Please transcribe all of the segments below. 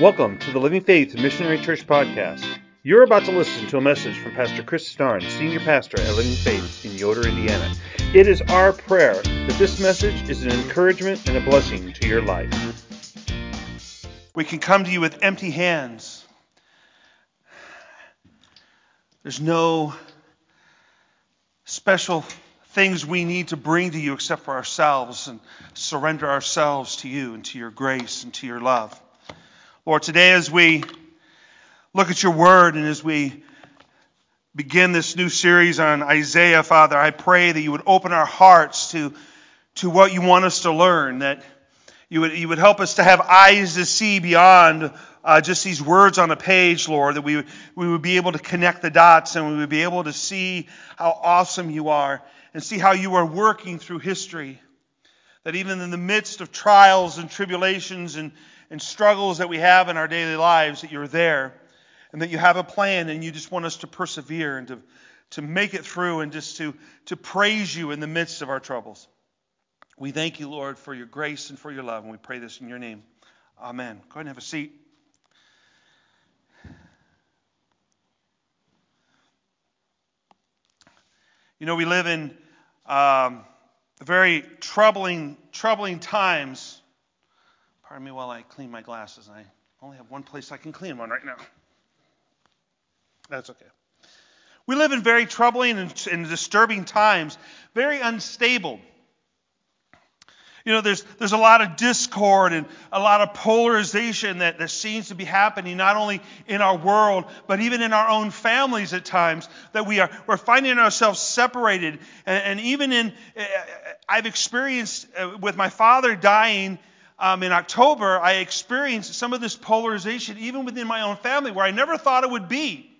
Welcome to the Living Faith Missionary Church podcast. You're about to listen to a message from Pastor Chris Starn, Senior Pastor at Living Faith in Yoder, Indiana. It is our prayer that this message is an encouragement and a blessing to your life. We can come to you with empty hands. There's no special things we need to bring to you except for ourselves and surrender ourselves to you and to your grace and to your love. Lord, today as we look at your word and as we begin this new series on Isaiah, Father, I pray that you would open our hearts to, to what you want us to learn, that you would, you would help us to have eyes to see beyond uh, just these words on a page, Lord, that we, we would be able to connect the dots and we would be able to see how awesome you are and see how you are working through history. That even in the midst of trials and tribulations and, and struggles that we have in our daily lives, that you're there and that you have a plan and you just want us to persevere and to, to make it through and just to, to praise you in the midst of our troubles. We thank you, Lord, for your grace and for your love, and we pray this in your name. Amen. Go ahead and have a seat. You know, we live in um, very troubling, troubling times Pardon me while I clean my glasses. I only have one place I can clean one right now. That's okay. We live in very troubling and, and disturbing times, very unstable. You know, there's, there's a lot of discord and a lot of polarization that, that seems to be happening, not only in our world, but even in our own families at times, that we are, we're finding ourselves separated. And, and even in, I've experienced uh, with my father dying, um, in October, I experienced some of this polarization even within my own family where I never thought it would be.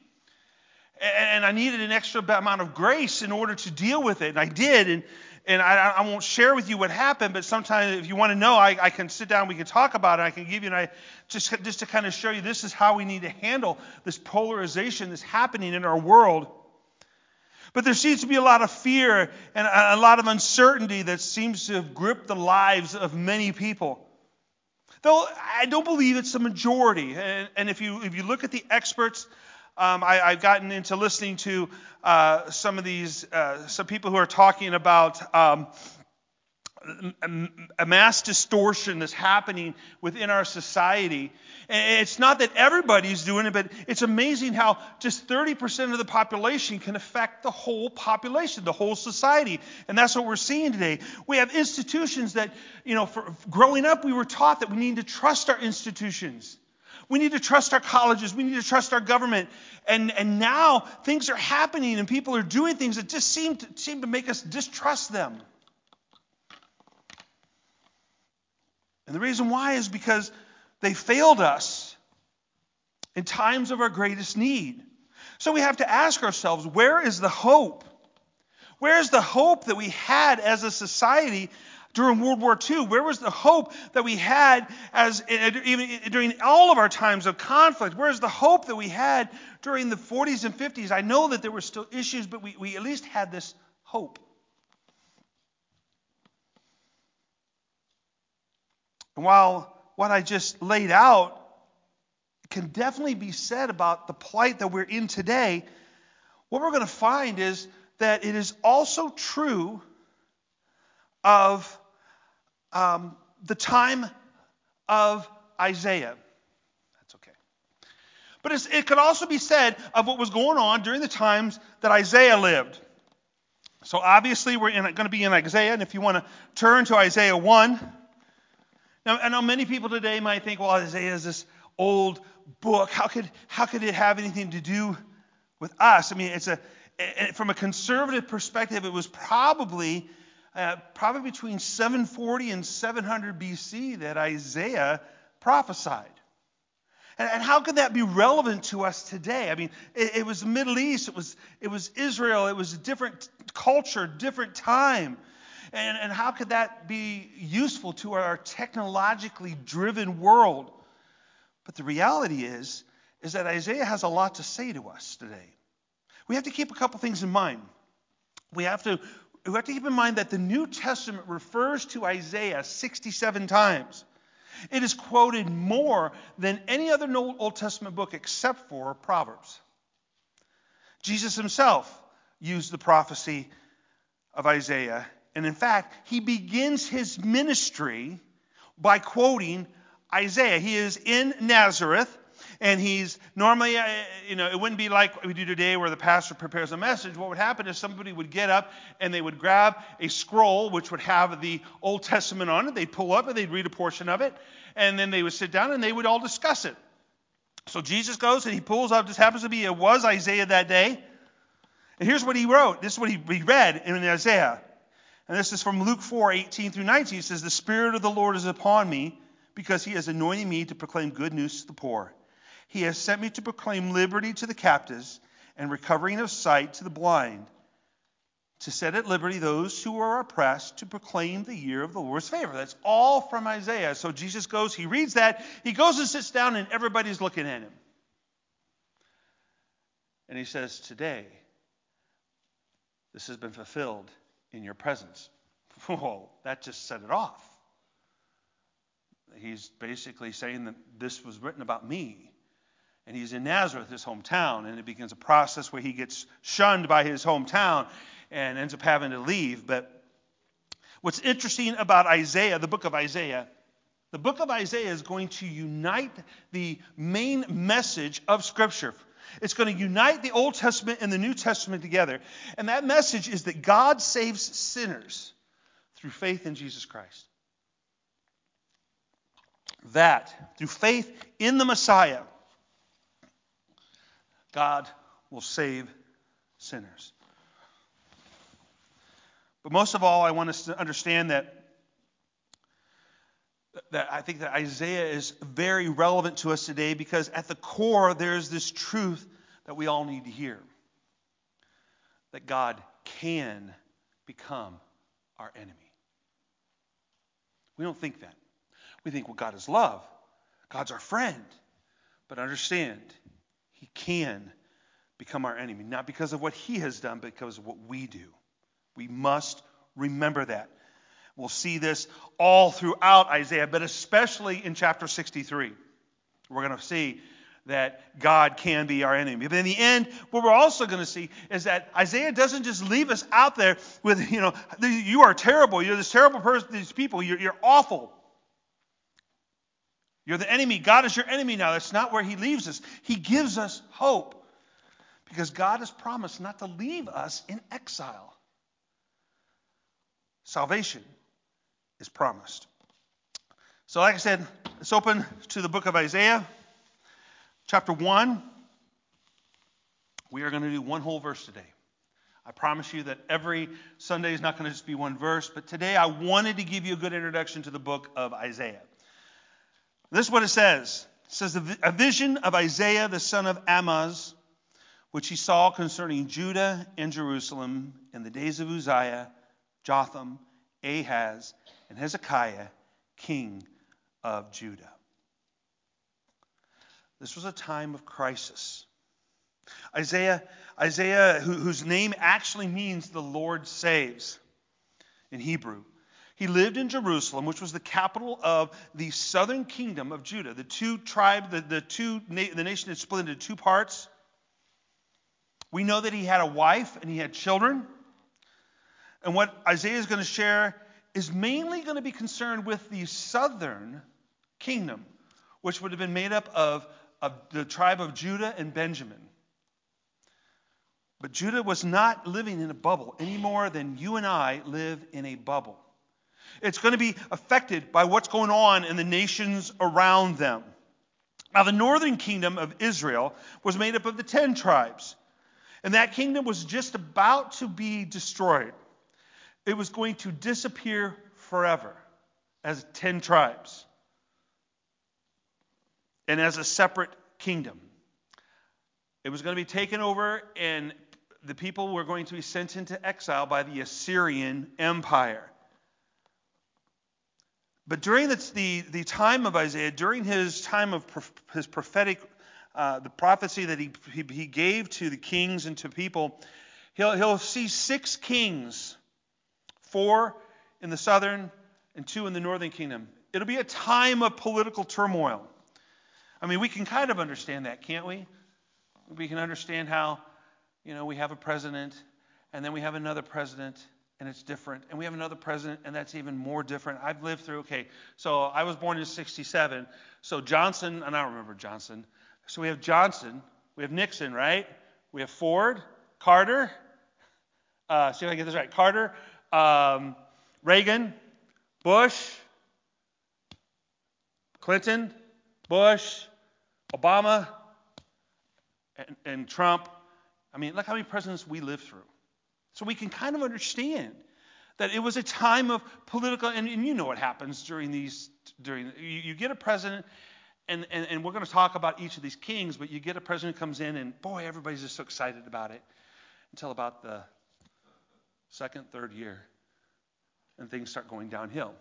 And I needed an extra amount of grace in order to deal with it. And I did. And, and I, I won't share with you what happened, but sometimes if you want to know, I, I can sit down, we can talk about it. I can give you, and I just, just to kind of show you this is how we need to handle this polarization that's happening in our world. But there seems to be a lot of fear and a lot of uncertainty that seems to have gripped the lives of many people. Though I don't believe it's the majority. And, and if, you, if you look at the experts, um, I, have gotten into listening to uh, some of these, uh, some people who are talking about um, a mass distortion that's happening within our society. And it's not that everybody's doing it, but it's amazing how just 30% of the population can affect the whole population, the whole society. And that's what we're seeing today. We have institutions that, you know, for, growing up, we were taught that we need to trust our institutions. We need to trust our colleges. We need to trust our government. And, and now things are happening and people are doing things that just seem to, seem to make us distrust them. And the reason why is because they failed us in times of our greatest need. So we have to ask ourselves where is the hope? Where is the hope that we had as a society during World War II? Where was the hope that we had as even during all of our times of conflict? Where's the hope that we had during the 40s and 50s? I know that there were still issues, but we, we at least had this hope. And while what I just laid out can definitely be said about the plight that we're in today, what we're going to find is that it is also true of um, the time of Isaiah. That's okay. But it could also be said of what was going on during the times that Isaiah lived. So obviously, we're going to be in Isaiah, and if you want to turn to Isaiah 1. Now, I know many people today might think, well, Isaiah is this old book. How could, how could it have anything to do with us? I mean, it's a, from a conservative perspective, it was probably, uh, probably between 740 and 700 BC that Isaiah prophesied. And, how could that be relevant to us today? I mean, it, it was the Middle East, it was, it was Israel, it was a different culture, different time. And, and how could that be useful to our technologically driven world? But the reality is, is that Isaiah has a lot to say to us today. We have to keep a couple things in mind. We have to, we have to keep in mind that the New Testament refers to Isaiah 67 times. It is quoted more than any other Old Testament book except for Proverbs. Jesus himself used the prophecy of Isaiah. And in fact, he begins his ministry by quoting Isaiah. He is in Nazareth, and he's normally, uh, you know, it wouldn't be like we do today where the pastor prepares a message. What would happen is somebody would get up and they would grab a scroll which would have the Old Testament on it. They'd pull up and they'd read a portion of it, and then they would sit down and they would all discuss it. So Jesus goes and he pulls up, this happens to be, it was Isaiah that day. And here's what he wrote. This is what he read in Isaiah. And this is from Luke 4 18 through 19. He says, The Spirit of the Lord is upon me because he has anointed me to proclaim good news to the poor. He has sent me to proclaim liberty to the captives and recovering of sight to the blind, to set at liberty those who are oppressed, to proclaim the year of the Lord's favor. That's all from Isaiah. So Jesus goes, he reads that, he goes and sits down, and everybody's looking at him. And he says, Today, this has been fulfilled in your presence. Well, that just set it off. He's basically saying that this was written about me. And he's in Nazareth, his hometown, and it begins a process where he gets shunned by his hometown and ends up having to leave. But what's interesting about Isaiah, the book of Isaiah, the book of Isaiah is going to unite the main message of Scripture. It's going to unite the Old Testament and the New Testament together. And that message is that God saves sinners through faith in Jesus Christ. That, through faith in the Messiah, God will save sinners. But most of all, I want us to understand that that I think that Isaiah is very relevant to us today because at the core there's this truth that we all need to hear that God can become our enemy. We don't think that. We think, well, God is love, God's our friend. But understand, He can become our enemy, not because of what He has done, but because of what we do. We must remember that. We'll see this all throughout Isaiah, but especially in chapter 63. We're going to see that God can be our enemy. But in the end, what we're also going to see is that Isaiah doesn't just leave us out there with, you know, you are terrible. You're this terrible person, these people. You're, you're awful. You're the enemy. God is your enemy now. That's not where he leaves us. He gives us hope because God has promised not to leave us in exile. Salvation is promised. So, like I said, let's open to the book of Isaiah, chapter 1. We are going to do one whole verse today. I promise you that every Sunday is not going to just be one verse, but today I wanted to give you a good introduction to the book of Isaiah. This is what it says. It says, A vision of Isaiah the son of Amoz, which he saw concerning Judah and Jerusalem in the days of Uzziah, Jotham, Ahaz, and Hezekiah, king of Judah. This was a time of crisis. Isaiah, Isaiah whose name actually means the Lord saves in Hebrew, he lived in Jerusalem, which was the capital of the southern kingdom of Judah. The two tribes, the, the two the nation had split into two parts. We know that he had a wife and he had children. And what Isaiah is going to share is mainly going to be concerned with the southern kingdom, which would have been made up of, of the tribe of Judah and Benjamin. But Judah was not living in a bubble any more than you and I live in a bubble. It's going to be affected by what's going on in the nations around them. Now, the northern kingdom of Israel was made up of the ten tribes, and that kingdom was just about to be destroyed it was going to disappear forever as 10 tribes and as a separate kingdom. It was going to be taken over, and the people were going to be sent into exile by the Assyrian Empire. But during the, the, the time of Isaiah, during his time of his prophetic, uh, the prophecy that he, he, he gave to the kings and to people, he'll, he'll see six kings four in the southern and two in the northern kingdom. It'll be a time of political turmoil. I mean, we can kind of understand that, can't we? We can understand how, you know, we have a president, and then we have another president, and it's different. And we have another president, and that's even more different. I've lived through, okay, so I was born in 67. So Johnson, and I don't remember Johnson. So we have Johnson, we have Nixon, right? We have Ford, Carter, uh, see if I get this right. Carter, um, Reagan, Bush, Clinton, Bush, Obama, and, and Trump. I mean, look how many presidents we lived through. So we can kind of understand that it was a time of political, and, and you know what happens during these, during, you, you get a president, and, and, and we're going to talk about each of these kings, but you get a president who comes in, and boy, everybody's just so excited about it until about the second, third year, and things start going downhill.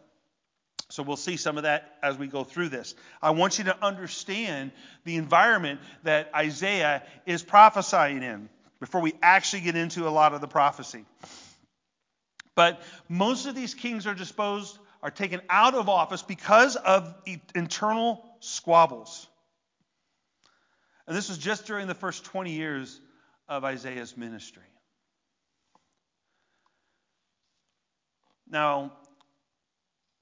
So we'll see some of that as we go through this. I want you to understand the environment that Isaiah is prophesying in before we actually get into a lot of the prophecy. But most of these kings are disposed, are taken out of office because of internal squabbles. And this was just during the first 20 years of Isaiah's ministry. Now,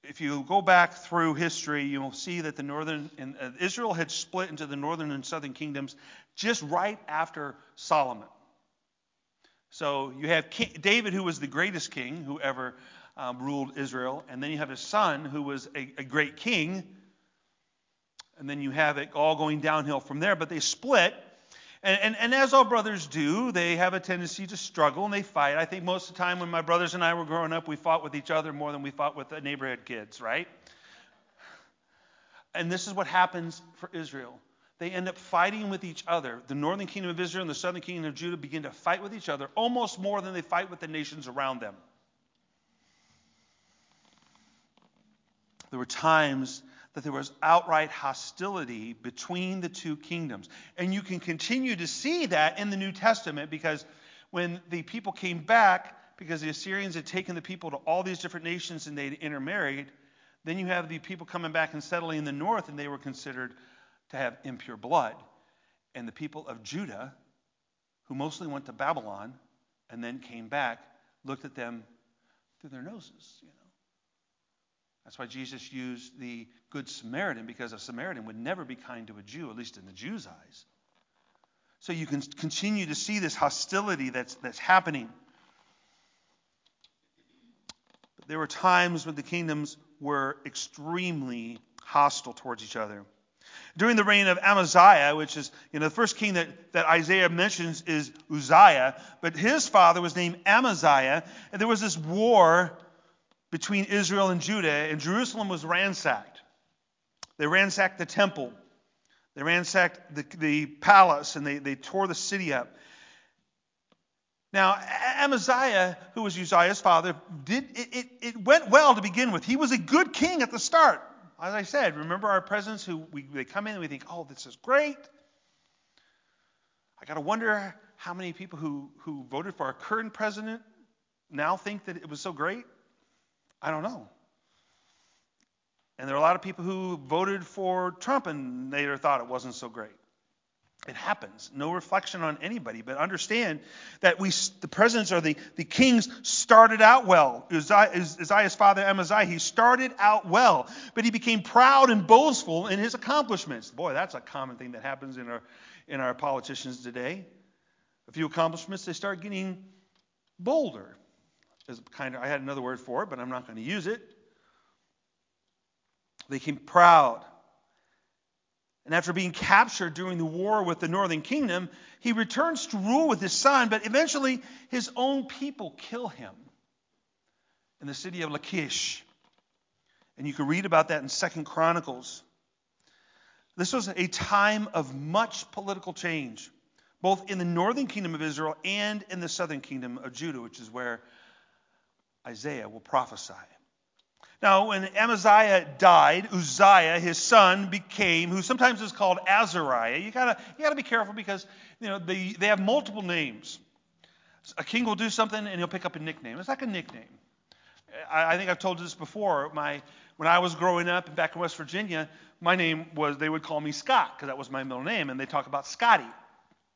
if you go back through history, you'll see that the northern uh, Israel had split into the northern and southern kingdoms just right after Solomon. So you have king, David, who was the greatest king who ever um, ruled Israel, and then you have his son, who was a, a great king, and then you have it all going downhill from there. But they split, and, and, and, as all brothers do, they have a tendency to struggle and they fight. I think most of the time when my brothers and I were growing up, we fought with each other more than we fought with the neighborhood kids, right? And this is what happens for Israel. They end up fighting with each other. The northern kingdom of Israel and the southern kingdom of Judah begin to fight with each other almost more than they fight with the nations around them. There were times that there was outright hostility between the two kingdoms. And you can continue to see that in the New Testament because when the people came back, because the Assyrians had taken the people to all these different nations and they'd intermarried, then you have the people coming back and settling in the north, and they were considered to have impure blood. And the people of Judah, who mostly went to Babylon and then came back, looked at them through their noses. You know. That's why Jesus used the Good Samaritan, because a Samaritan would never be kind to a Jew, at least in the Jews' eyes. So you can continue to see this hostility that's, that's happening. But there were times when the kingdoms were extremely hostile towards each other. During the reign of Amaziah, which is, you know, the first king that, that Isaiah mentions is Uzziah, but his father was named Amaziah, and there was this war between Israel and Judah, and Jerusalem was ransacked. They ransacked the temple, they ransacked the, the palace, and they, they tore the city up. Now, Amaziah, who was Uzziah's father, did it, it, it, went well to begin with. He was a good king at the start. As I said, remember our presidents who we, they come in and we think, oh, this is great. I got to wonder how many people who, who voted for our current president now think that it was so great. I don't know. And there are a lot of people who voted for Trump and later thought it wasn't so great. It happens. No reflection on anybody, but understand that we, the presidents or the, the kings started out well. Uzziah's father Amaziah, he started out well, but he became proud and boastful in his accomplishments. Boy, that's a common thing that happens in our, in our politicians today. A few accomplishments, they start getting bolder is kind of, I had another word for it, but I'm not going to use it. They became proud. And after being captured during the war with the northern kingdom, he returns to rule with his son, but eventually his own people kill him in the city of Lachish. And you can read about that in Second Chronicles. This was a time of much political change, both in the northern kingdom of Israel and in the southern kingdom of Judah, which is where Isaiah will prophesy. Now, when Amaziah died, Uzziah, his son, became, who sometimes is called Azariah. You gotta, you gotta be careful because you know they, they have multiple names. A king will do something and he'll pick up a nickname. It's like a nickname. I, I think I've told you this before. My when I was growing up back in West Virginia, my name was, they would call me Scott because that was my middle name, and they talk about Scotty.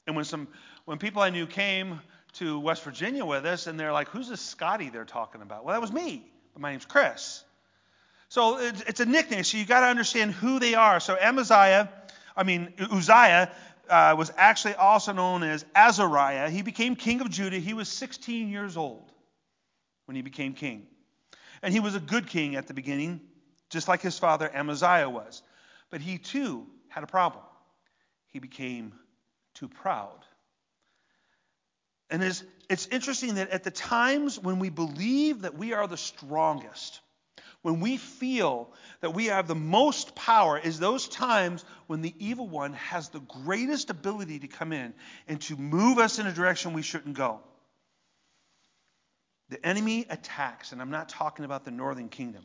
And when some, when people I knew came to West Virginia with us, and they're like, who's this Scotty they're talking about? Well, that was me, but my name's Chris. So it's, it's a nickname, so you got to understand who they are. So Amaziah, I mean, Uzziah uh, was actually also known as Azariah. He became king of Judah. He was 16 years old when he became king. And he was a good king at the beginning, just like his father Amaziah was. But he too had a problem. He became too proud. And it's, it's interesting that at the times when we believe that we are the strongest, when we feel that we have the most power, is those times when the evil one has the greatest ability to come in and to move us in a direction we shouldn't go. The enemy attacks, and I'm not talking about the northern kingdom.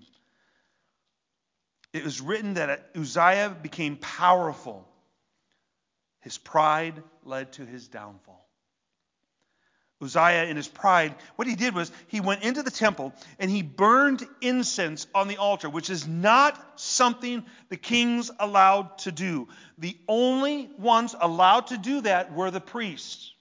It was written that Uzziah became powerful. His pride led to his downfall. Uzziah, in his pride, what he did was he went into the temple and he burned incense on the altar, which is not something the kings allowed to do. The only ones allowed to do that were the priests.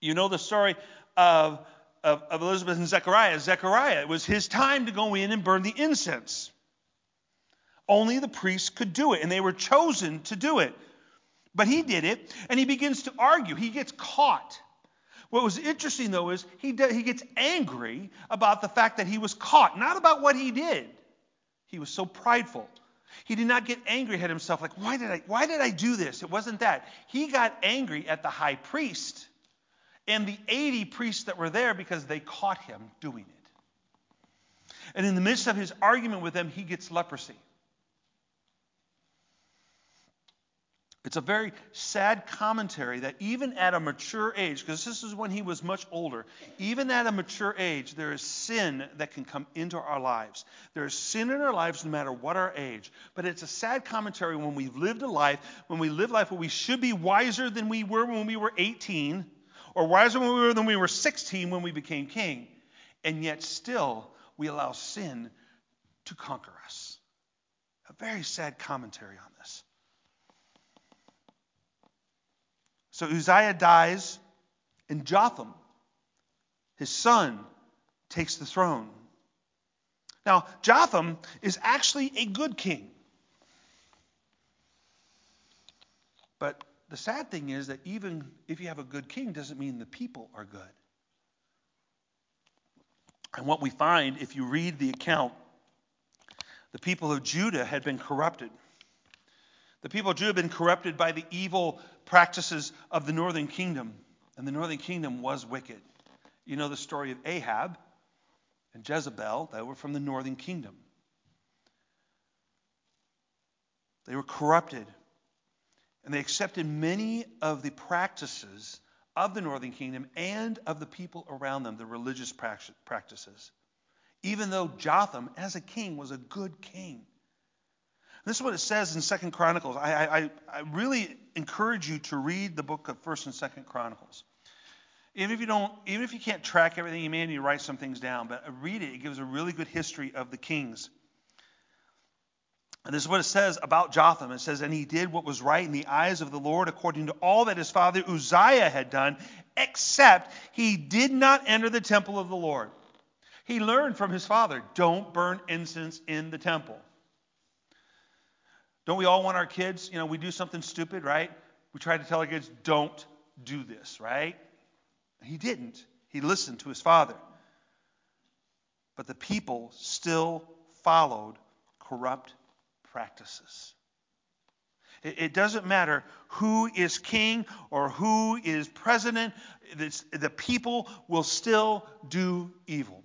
You know the story of, of, of Elizabeth and Zechariah. Zechariah, it was his time to go in and burn the incense. Only the priests could do it, and they were chosen to do it. But he did it, and he begins to argue. He gets caught. What was interesting, though, is he, he gets angry about the fact that he was caught, not about what he did. He was so prideful. He did not get angry at himself, like, why did I, why did I do this? It wasn't that. He got angry at the high priest and the 80 priests that were there because they caught him doing it. And in the midst of his argument with them, he gets leprosy. It's a very sad commentary that even at a mature age, because this is when he was much older, even at a mature age, there is sin that can come into our lives. There is sin in our lives no matter what our age. But it's a sad commentary when we've lived a life, when we live life where we should be wiser than we were when we were 18, or wiser than we were than we were 16 when we became king, and yet still we allow sin to conquer us. A very sad commentary on this. So Uzziah dies, and Jotham, his son, takes the throne. Now, Jotham is actually a good king. But the sad thing is that even if you have a good king, doesn't mean the people are good. And what we find, if you read the account, the people of Judah had been corrupted. The people of Judah had been corrupted by the evil practices of the northern kingdom. And the northern kingdom was wicked. You know the story of Ahab and Jezebel, they were from the northern kingdom. They were corrupted. And they accepted many of the practices of the northern kingdom and of the people around them, the religious practices. Even though Jotham, as a king, was a good king. This is what it says in Second Chronicles. I, I, I really encourage you to read the book of First and Second Chronicles. Even if you don't, even if you can't track everything, you may need to write some things down. But read it; it gives a really good history of the kings. And this is what it says about Jotham. It says, And he did what was right in the eyes of the Lord according to all that his father Uzziah had done, except he did not enter the temple of the Lord. He learned from his father, don't burn incense in the temple. Don't we all want our kids, you know, we do something stupid, right? We try to tell our kids, don't do this, right? He didn't. He listened to his father. But the people still followed corrupt practices. It doesn't matter who is king or who is president, the people will still do evil.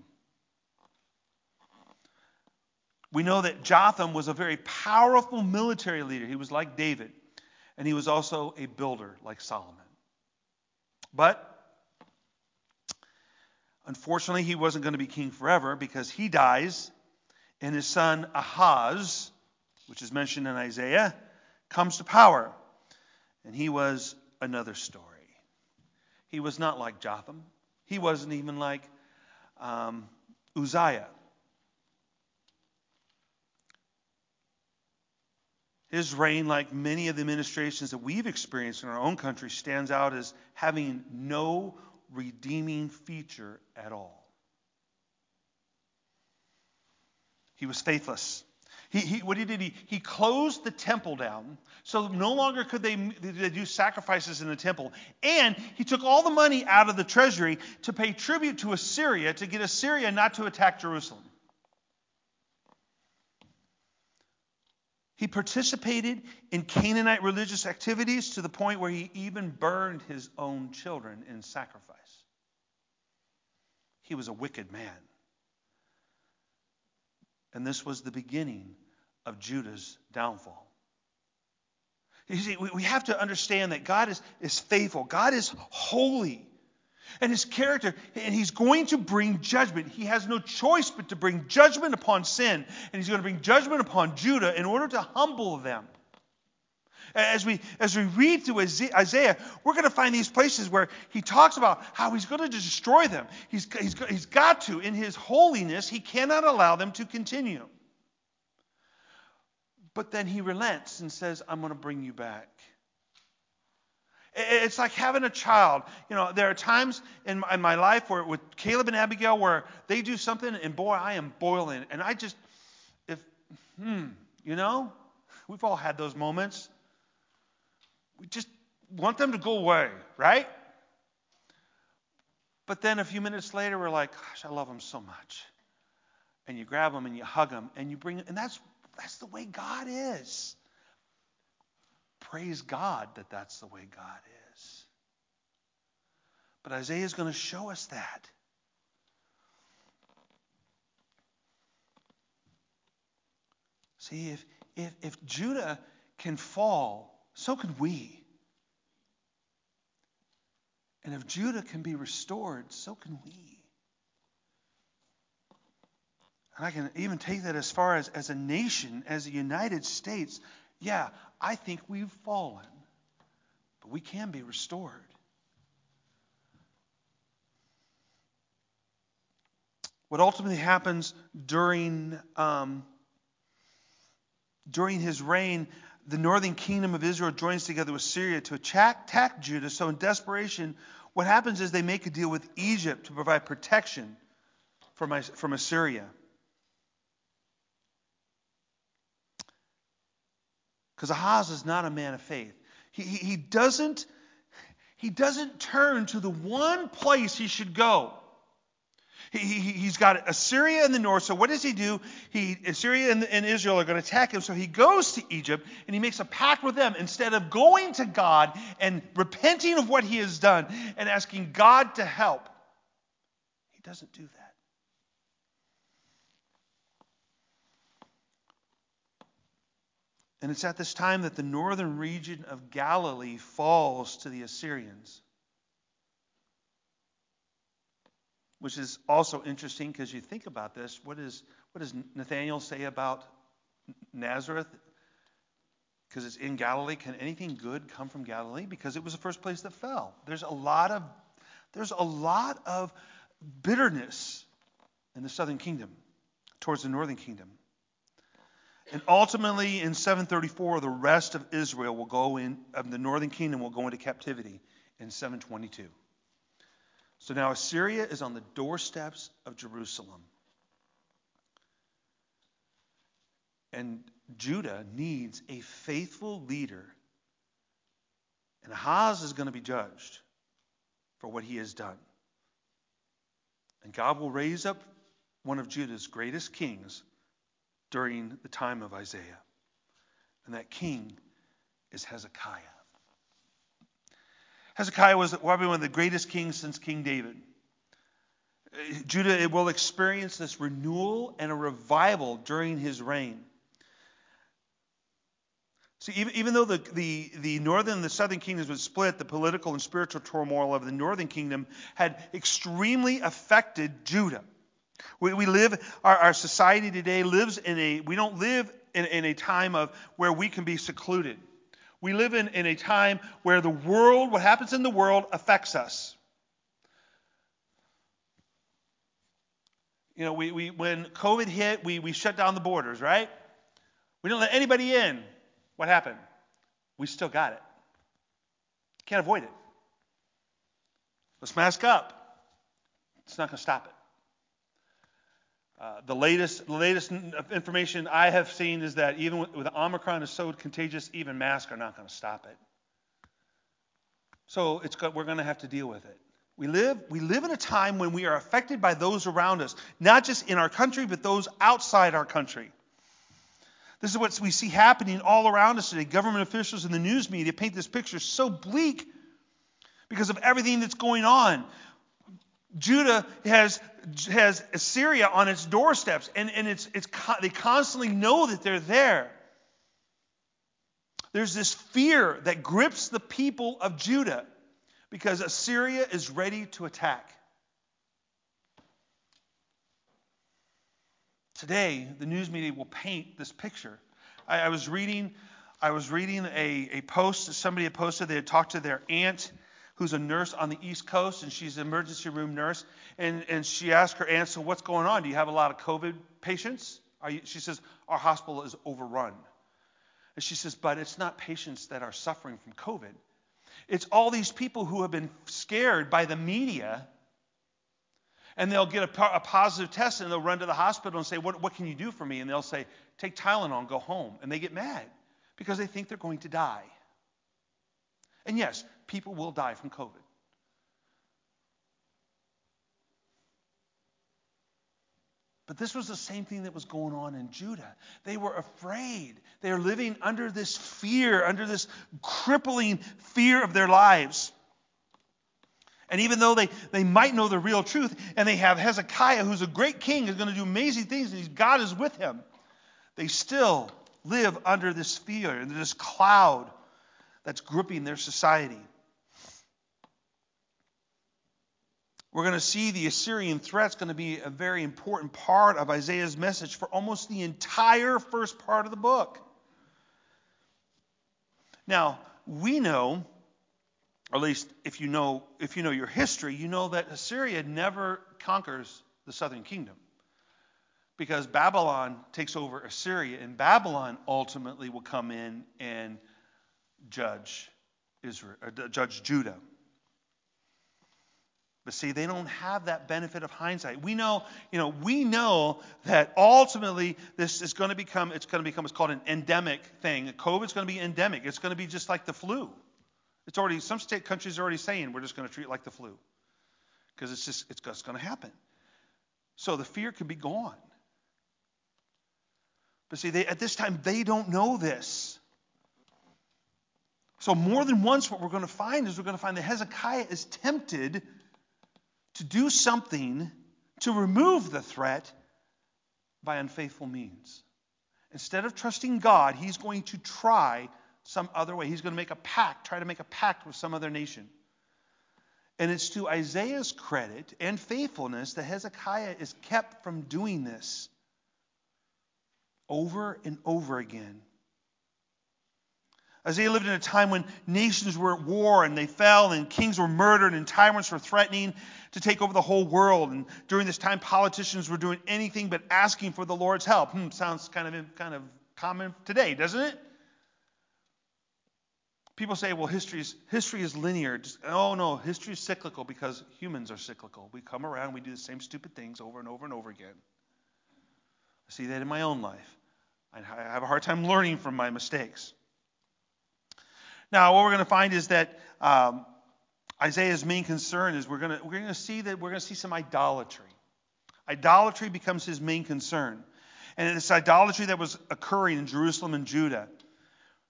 We know that Jotham was a very powerful military leader. He was like David, and he was also a builder like Solomon. But unfortunately, he wasn't going to be king forever because he dies, and his son Ahaz, which is mentioned in Isaiah, comes to power. And he was another story. He was not like Jotham, he wasn't even like um, Uzziah. His reign, like many of the administrations that we've experienced in our own country, stands out as having no redeeming feature at all. He was faithless. He, he, what he did, he, he closed the temple down, so no longer could they, they do sacrifices in the temple. And he took all the money out of the treasury to pay tribute to Assyria to get Assyria not to attack Jerusalem. He participated in Canaanite religious activities to the point where he even burned his own children in sacrifice. He was a wicked man. And this was the beginning of Judah's downfall. You see, we have to understand that God is, is faithful, God is holy. And his character, and he's going to bring judgment. He has no choice but to bring judgment upon sin, and he's going to bring judgment upon Judah in order to humble them. As we, as we read through Isaiah, we're going to find these places where he talks about how he's going to destroy them. He's, he's, he's got to. In his holiness, he cannot allow them to continue. But then he relents and says, I'm going to bring you back. It's like having a child. You know, there are times in my, in my life where with Caleb and Abigail where they do something and boy, I am boiling. And I just, if, hmm, you know, we've all had those moments. We just want them to go away, right? But then a few minutes later, we're like, gosh, I love them so much. And you grab them and you hug them and you bring, and that's that's the way God is. Praise God that that's the way God is. But Isaiah is going to show us that. See, if, if, if Judah can fall, so can we. And if Judah can be restored, so can we. And I can even take that as far as, as a nation, as the United States. Yeah, I think we've fallen, but we can be restored. What ultimately happens during, um, during his reign, the northern kingdom of Israel joins together with Syria to attack, attack Judah. So, in desperation, what happens is they make a deal with Egypt to provide protection from, from Assyria. Because Ahaz is not a man of faith. He, he, he, doesn't, he doesn't turn to the one place he should go. He, he, he's got Assyria in the north, so what does he do? He, Assyria and, and Israel are going to attack him, so he goes to Egypt and he makes a pact with them. Instead of going to God and repenting of what he has done and asking God to help, he doesn't do that. And it's at this time that the northern region of Galilee falls to the Assyrians. Which is also interesting because you think about this. What, is, what does Nathaniel say about Nazareth? Because it's in Galilee. Can anything good come from Galilee? Because it was the first place that fell. There's a lot of, there's a lot of bitterness in the southern kingdom towards the northern kingdom. And ultimately, in 734, the rest of Israel will go in, of the northern kingdom will go into captivity in 722. So now Assyria is on the doorsteps of Jerusalem. And Judah needs a faithful leader. And Ahaz is going to be judged for what he has done. And God will raise up one of Judah's greatest kings during the time of Isaiah. And that king is Hezekiah. Hezekiah was probably one of the greatest kings since King David. Judah will experience this renewal and a revival during his reign. See, even, even though the, the, the northern and the southern kingdoms were split, the political and spiritual turmoil of the northern kingdom had extremely affected Judah. We, we live, our, our society today lives in a, we don't live in, in a time of where we can be secluded. We live in, in a time where the world, what happens in the world, affects us. You know, we, we, when COVID hit, we, we shut down the borders, right? We didn't let anybody in. What happened? We still got it. Can't avoid it. Let's mask up. It's not going to stop it. Uh, the latest, the latest information I have seen is that even with, with Omicron is so contagious, even masks are not going to stop it. So it's we're going to have to deal with it. We live, we live in a time when we are affected by those around us, not just in our country, but those outside our country. This is what we see happening all around us today. Government officials and the news media paint this picture so bleak because of everything that's going on. Judah has, has Assyria on its doorsteps, and, and it's, it's, they constantly know that they're there. There's this fear that grips the people of Judah because Assyria is ready to attack. Today, the news media will paint this picture. I, I was reading, I was reading a, a post that somebody had posted. They had talked to their aunt who's a nurse on the East Coast, and she's an emergency room nurse. And, and she asked her aunt, So, what's going on? Do you have a lot of COVID patients? She says, Our hospital is overrun. And she says, But it's not patients that are suffering from COVID. It's all these people who have been scared by the media, and they'll get a, a positive test and they'll run to the hospital and say, what, what can you do for me? And they'll say, Take Tylenol and go home. And they get mad because they think they're going to die. And yes, people will die from COVID. But this was the same thing that was going on in Judah. They were afraid. They are living under this fear, under this crippling fear of their lives. And even though they, they might know the real truth, and they have Hezekiah, who's a great king, is going to do amazing things, and God is with him, they still live under this fear, under this cloud that's gripping their society. We're going to see the Assyrian threat's going to be a very important part of Isaiah's message for almost the entire first part of the book. Now, we know, or at least if you know if you know your history, you know that Assyria never conquers the southern kingdom. Because Babylon takes over Assyria, and Babylon ultimately will come in and judge Israel, uh, judge Judah. But see, they don't have that benefit of hindsight. We know, you know, we know that ultimately this is going to become, it's going to become, it's called an endemic thing. COVID's going to be endemic. It's going to be just like the flu. It's already, some state countries are already saying we're just going to treat it like the flu. Because it's just, it's just going to happen. So the fear could be gone. But see, they, at this time, they don't know this. So more than once, what we're going to find is we're going to find that Hezekiah is tempted to do something to remove the threat by unfaithful means. Instead of trusting God, he's going to try some other way. He's going to make a pact, try to make a pact with some other nation. And it's to Isaiah's credit and faithfulness that Hezekiah is kept from doing this over and over again. Isaiah lived in a time when nations were at war and they fell, and kings were murdered, and tyrants were threatening to take over the whole world. And during this time, politicians were doing anything but asking for the Lord's help. Hmm, sounds kind of kind of common today, doesn't it? People say, well, history is, history is linear. Just, oh, no, history is cyclical because humans are cyclical. We come around, we do the same stupid things over and over and over again. I see that in my own life. I have a hard time learning from my mistakes. Now, what we're going to find is that um, Isaiah's main concern is we're going to we're going to see that we're going to see some idolatry. Idolatry becomes his main concern, and it's idolatry that was occurring in Jerusalem and Judah.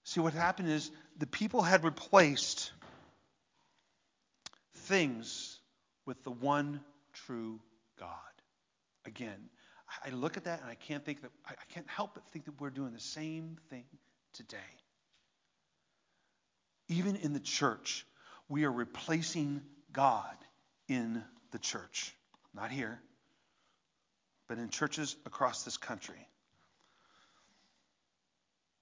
See, what happened is the people had replaced things with the one true God. Again, I look at that and I can't think that I can't help but think that we're doing the same thing today. Even in the church, we are replacing God in the church. Not here, but in churches across this country.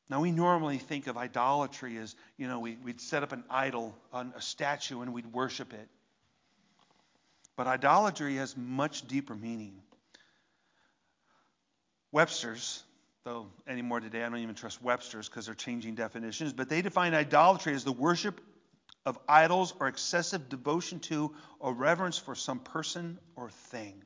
Now, we normally think of idolatry as, you know, we, would set up an idol, on a statue, and we'd worship it. But idolatry has much deeper meaning. Webster's though anymore today I don't even trust Webster's because they're changing definitions, but they define idolatry as the worship of idols or excessive devotion to or reverence for some person or thing.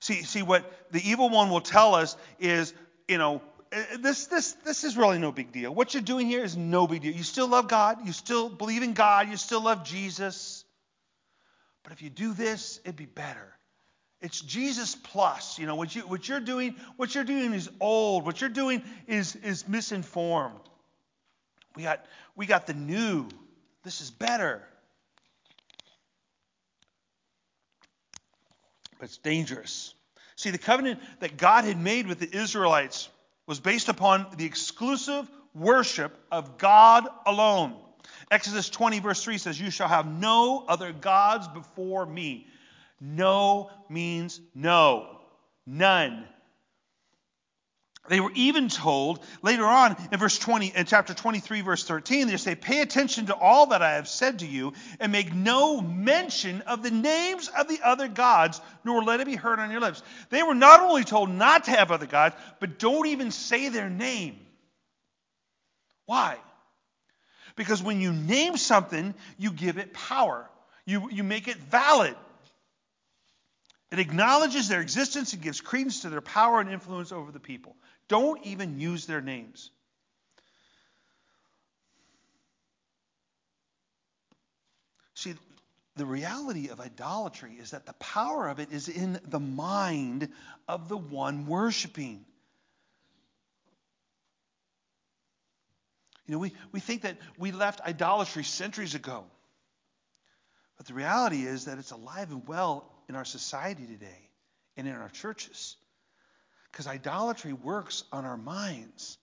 See, see what the evil one will tell us is, you know, eh, this, this, this is really no big deal. What you're doing here is no big deal. You still love God, you still believe in God, you still love Jesus. But if you do this, it'd be better. It's Jesus plus. You know, what, you, what you're doing, what you're doing is old. What you're doing is, is misinformed. We got, we got the new. This is better. But it's dangerous. See, the covenant that God had made with the Israelites was based upon the exclusive worship of God alone. Exodus 20, verse 3 says, You shall have no other gods before me. No means no, none. They were even told later on in verse 20, in chapter 23, verse 13, they say, Pay attention to all that I have said to you, and make no mention of the names of the other gods, nor let it be heard on your lips. They were not only told not to have other gods, but don't even say their name. Why? Because when you name something, you give it power, you, you make it valid. It acknowledges their existence and gives credence to their power and influence over the people. Don't even use their names. See, the reality of idolatry is that the power of it is in the mind of the one worshiping. You know, we, we think that we left idolatry centuries ago. But the reality is that it's alive and well in our society today and in our churches. Because idolatry works on our minds.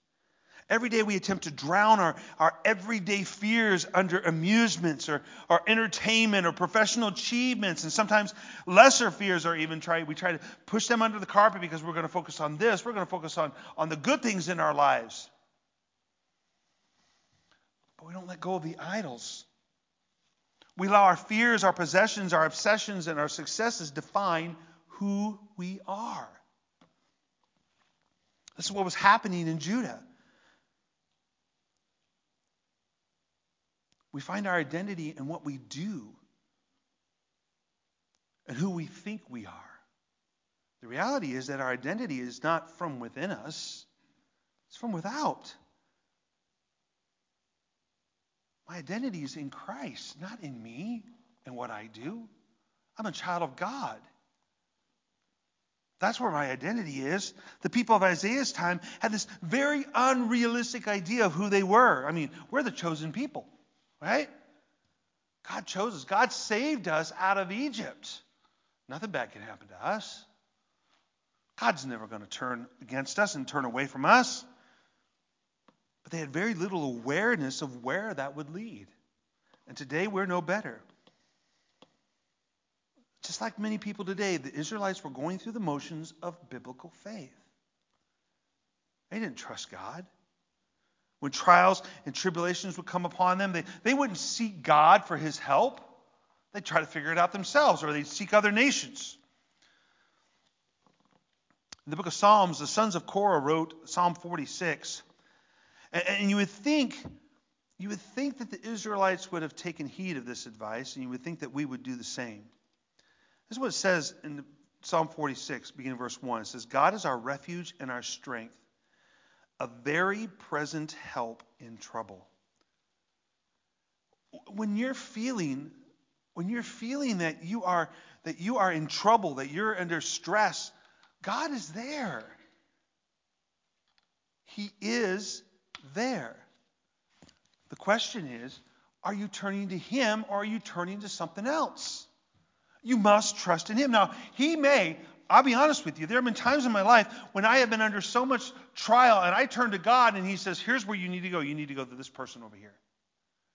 Every day we attempt to drown our, our everyday fears under amusements or, or entertainment or professional achievements. And sometimes lesser fears are even try we try to push them under the carpet because we're going to focus on this. We're going to focus on, on the good things in our lives. But we don't let go of the idols. We allow our fears, our possessions, our obsessions, and our successes define who we are. This is what was happening in Judah. We find our identity in what we do and who we think we are. The reality is that our identity is not from within us, it's from without. My identity is in Christ, not in me and what I do. I'm a child of God. That's where my identity is. The people of Isaiah's time had this very unrealistic idea of who they were. I mean, we're the chosen people, right? God chose us. God saved us out of Egypt. Nothing bad can happen to us. God's never going to turn against us and turn away from us. But they had very little awareness of where that would lead. And today we're no better. Just like many people today, the Israelites were going through the motions of biblical faith. They didn't trust God. When trials and tribulations would come upon them, they, they wouldn't seek God for his help. They'd try to figure it out themselves, or they'd seek other nations. In the book of Psalms, the sons of Korah wrote Psalm 46. And you would think, you would think that the Israelites would have taken heed of this advice, and you would think that we would do the same. This is what it says in Psalm 46, beginning verse 1. It says, God is our refuge and our strength, a very present help in trouble. When you're feeling, when you're feeling that you are that you are in trouble, that you're under stress, God is there. He is question is are you turning to Him or are you turning to something else? You must trust in Him. Now, He may, I'll be honest with you, there have been times in my life when I have been under so much trial and I turn to God and He says, Here's where you need to go. You need to go to this person over here.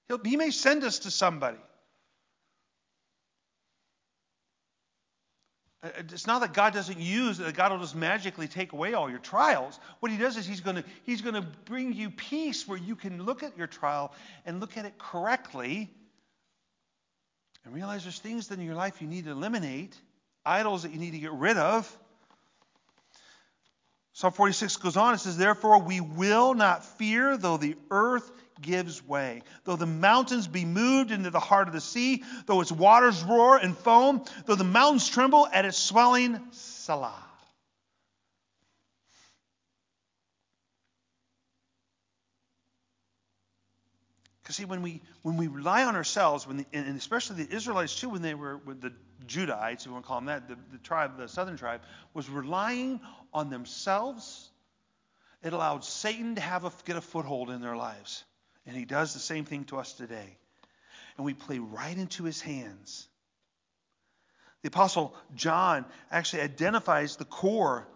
He'll, he may send us to somebody. Uh, uh, it's not that God doesn't use that God will just magically take away all your trials. What He does is He's going He's to bring you peace where you can look at your trial and look at it correctly and realize there's things in your life you need to eliminate, idols that you need to get rid of. Psalm 46 goes on. It says, Therefore we will not fear, though the earth gives way, though the mountains be moved into the heart of the sea, though its waters roar and foam, though the mountains tremble at its swelling. Selah. Because see, when we when we rely on ourselves, when the, and especially the Israelites too, when they were with the Judahites, we want to call them that, the, the tribe, the southern tribe, was relying on themselves. It allowed Satan to have a, get a foothold in their lives, and he does the same thing to us today. And we play right into his hands. The apostle John actually identifies the core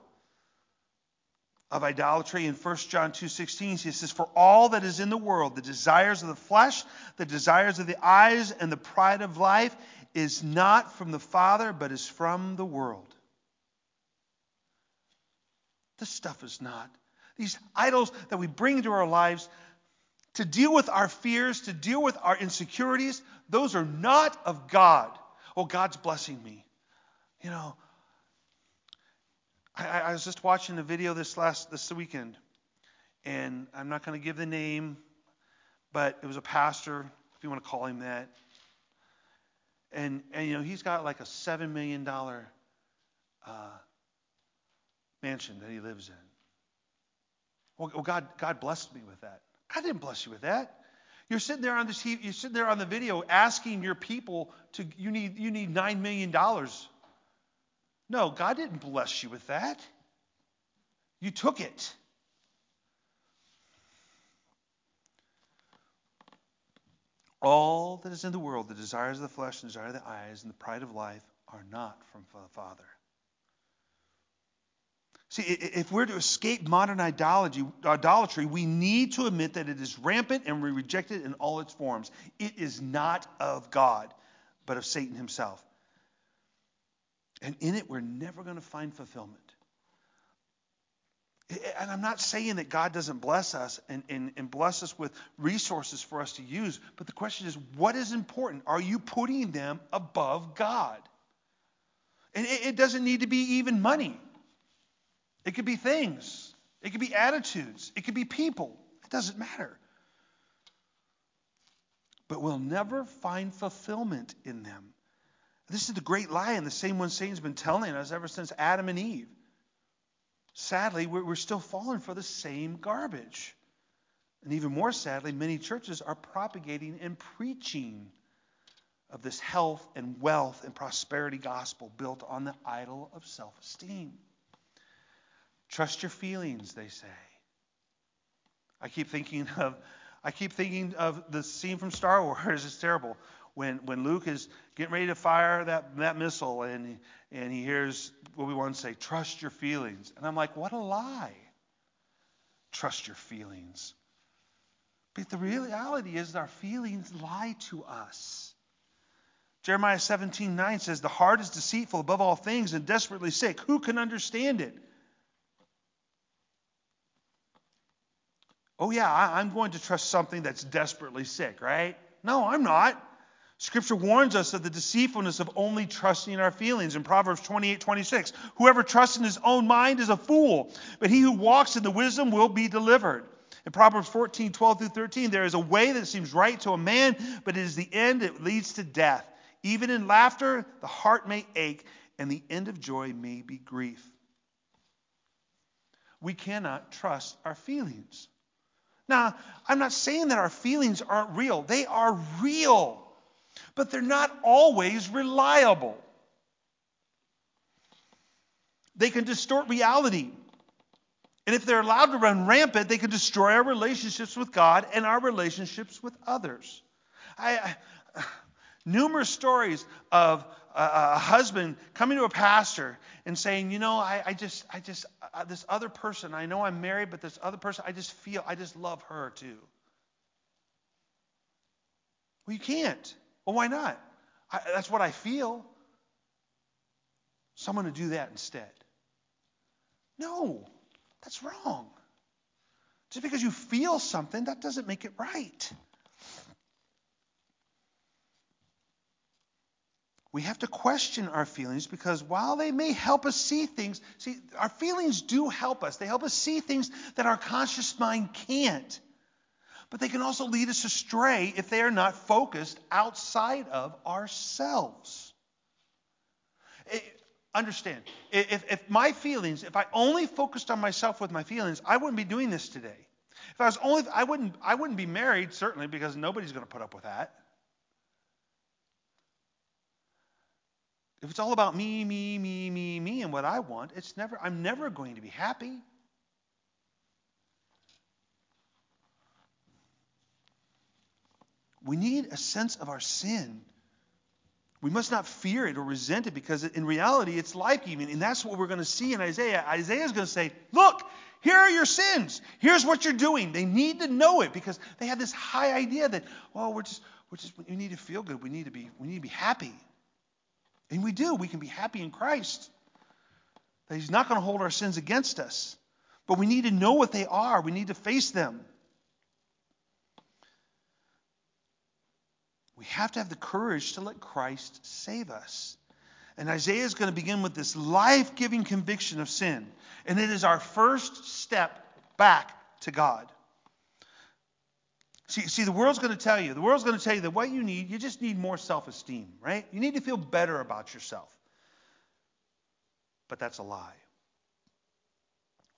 of idolatry in 1 John 2:16 he says for all that is in the world the desires of the flesh the desires of the eyes and the pride of life is not from the father but is from the world this stuff is not these idols that we bring into our lives to deal with our fears to deal with our insecurities those are not of God oh God's blessing me you know I, I was just watching a video this last this weekend, and I'm not going to give the name, but it was a pastor, if you want to call him that. And and you know he's got like a seven million dollar uh, mansion that he lives in. Well, God God blessed me with that. God didn't bless you with that. You're sitting there on the TV, you're sitting there on the video asking your people to you need you need nine million dollars no, God didn't bless you with that. You took it. All that is in the world, the desires of the flesh, the desire of the eyes, and the pride of life, are not from the Father. See, if we're to escape modern idolatry, we need to admit that it is rampant and we reject it in all its forms. It is not of God, but of Satan himself. And in it, we're never going to find fulfillment. And I'm not saying that God doesn't bless us and, and, and, bless us with resources for us to use, but the question is, what is important? Are you putting them above God? And it, it doesn't need to be even money, it could be things, it could be attitudes, it could be people. It doesn't matter. But we'll never find fulfillment in them this is the great lie, and the same one Satan's been telling us ever since Adam and Eve. Sadly, we're, still falling for the same garbage. And even more sadly, many churches are propagating and preaching of this health and wealth and prosperity gospel built on the idol of self esteem. Trust your feelings, they say. I keep thinking of I keep thinking of the scene from Star Wars. It's terrible when, when Luke is getting ready to fire that, that missile and, and he hears what we want to say, trust your feelings. And I'm like, what a lie. Trust your feelings. But the reality is our feelings lie to us. Jeremiah 17, 9 says, The heart is deceitful above all things and desperately sick. Who can understand it? Oh, yeah, I, I'm going to trust something that's desperately sick, right? No, I'm not. Scripture warns us of the deceitfulness of only trusting in our feelings. In Proverbs 28 26, whoever trusts in his own mind is a fool, but he who walks in the wisdom will be delivered. In Proverbs 14 12 through 13, there is a way that seems right to a man, but it is the end that leads to death. Even in laughter, the heart may ache, and the end of joy may be grief. We cannot trust our feelings. Now, I'm not saying that our feelings aren't real, they are real but they're not always reliable. They can distort reality. And if they're allowed to run rampant, they can destroy our relationships with God and our relationships with others. I, I, numerous stories of a, a, husband coming to a pastor and saying, you know, I, I just, I just, uh, this other person, I know I'm married, but this other person, I just feel, I just love her too. Well, you can't. Well, why not? I, that's what I feel. Someone to do that instead. No, that's wrong. Just because you feel something, that doesn't make it right. We have to question our feelings because while they may help us see things, see, our feelings do help us. They help us see things that our conscious mind can't. But they can also lead us astray if they are not focused outside of ourselves. It, understand, if, if my feelings, if I only focused on myself with my feelings, I wouldn't be doing this today. If I was only, I wouldn't, I wouldn't be married certainly because nobody's going to put up with that. If it's all about me, me, me, me, me, and what I want, it's never, I'm never going to be happy. We need a sense of our sin. We must not fear it or resent it because in reality it's life giving. And that's what we're going to see in Isaiah. Isaiah is going to say, Look, here are your sins. Here's what you're doing. They need to know it because they have this high idea that, well, we're just, we're just, we need to feel good. We need to be, we need to be happy. And we do. We can be happy in Christ. That He's not going to hold our sins against us. But we need to know what they are. We need to face them. We have to have the courage to let Christ save us. And Isaiah is going to begin with this life giving conviction of sin. And it is our first step back to God. See, see, the world's going to tell you, the world's going to tell you that what you need, you just need more self esteem, right? You need to feel better about yourself. But that's a lie.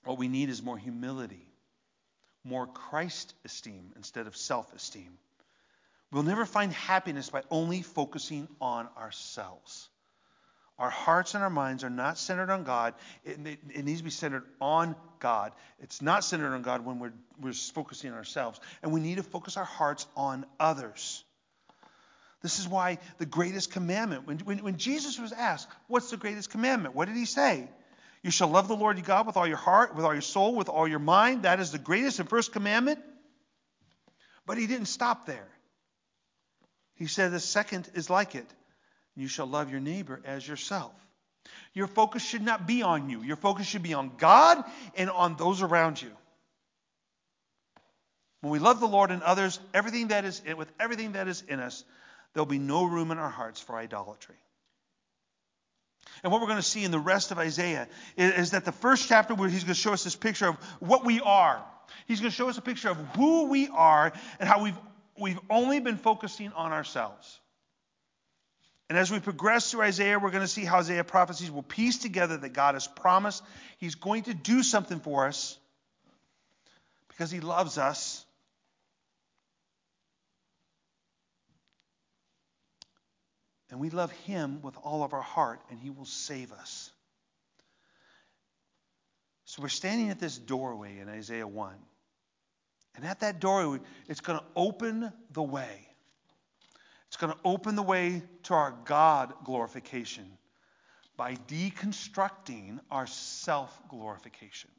What we need is more humility, more Christ esteem instead of self esteem. We'll never find happiness by only focusing on ourselves. Our hearts and our minds are not centered on God. It, it, it, needs to be centered on God. It's not centered on God when we're, we're focusing on ourselves. And we need to focus our hearts on others. This is why the greatest commandment, when, when, when Jesus was asked, What's the greatest commandment? What did he say? You shall love the Lord your God with all your heart, with all your soul, with all your mind. That is the greatest and first commandment. But he didn't stop there. He said the second is like it you shall love your neighbor as yourself. Your focus should not be on you. Your focus should be on God and on those around you. When we love the Lord and others, everything that is in, with everything that is in us, there'll be no room in our hearts for idolatry. And what we're going to see in the rest of Isaiah is, is that the first chapter where he's going to show us this picture of what we are. He's going to show us a picture of who we are and how we've we've only been focusing on ourselves. And as we progress through Isaiah, we're going to see how Isaiah prophecies will piece together that God has promised He's going to do something for us because He loves us. And we love Him with all of our heart, and He will save us. So we're standing at this doorway in Isaiah 1. And at that doorway, it's going to open the way going to open the way to our God glorification by deconstructing our self glorification.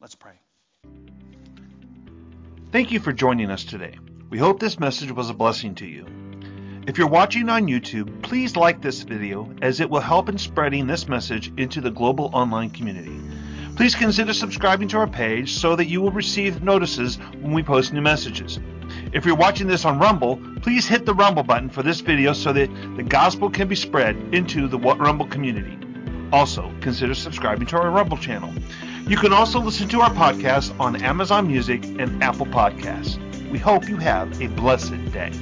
Let's pray. Thank you for joining us today. We hope this message was a blessing to you. If you're watching on YouTube, please like this video as it will help in spreading this message into the global online community. Please consider subscribing to our page so that you will receive notices when we post new messages. If you're watching this on Rumble, please hit the Rumble button for this video so that the gospel can be spread into the What Rumble community. Also, consider subscribing to our Rumble channel. You can also listen to our podcast on Amazon Music and Apple Podcasts. We hope you have a blessed day.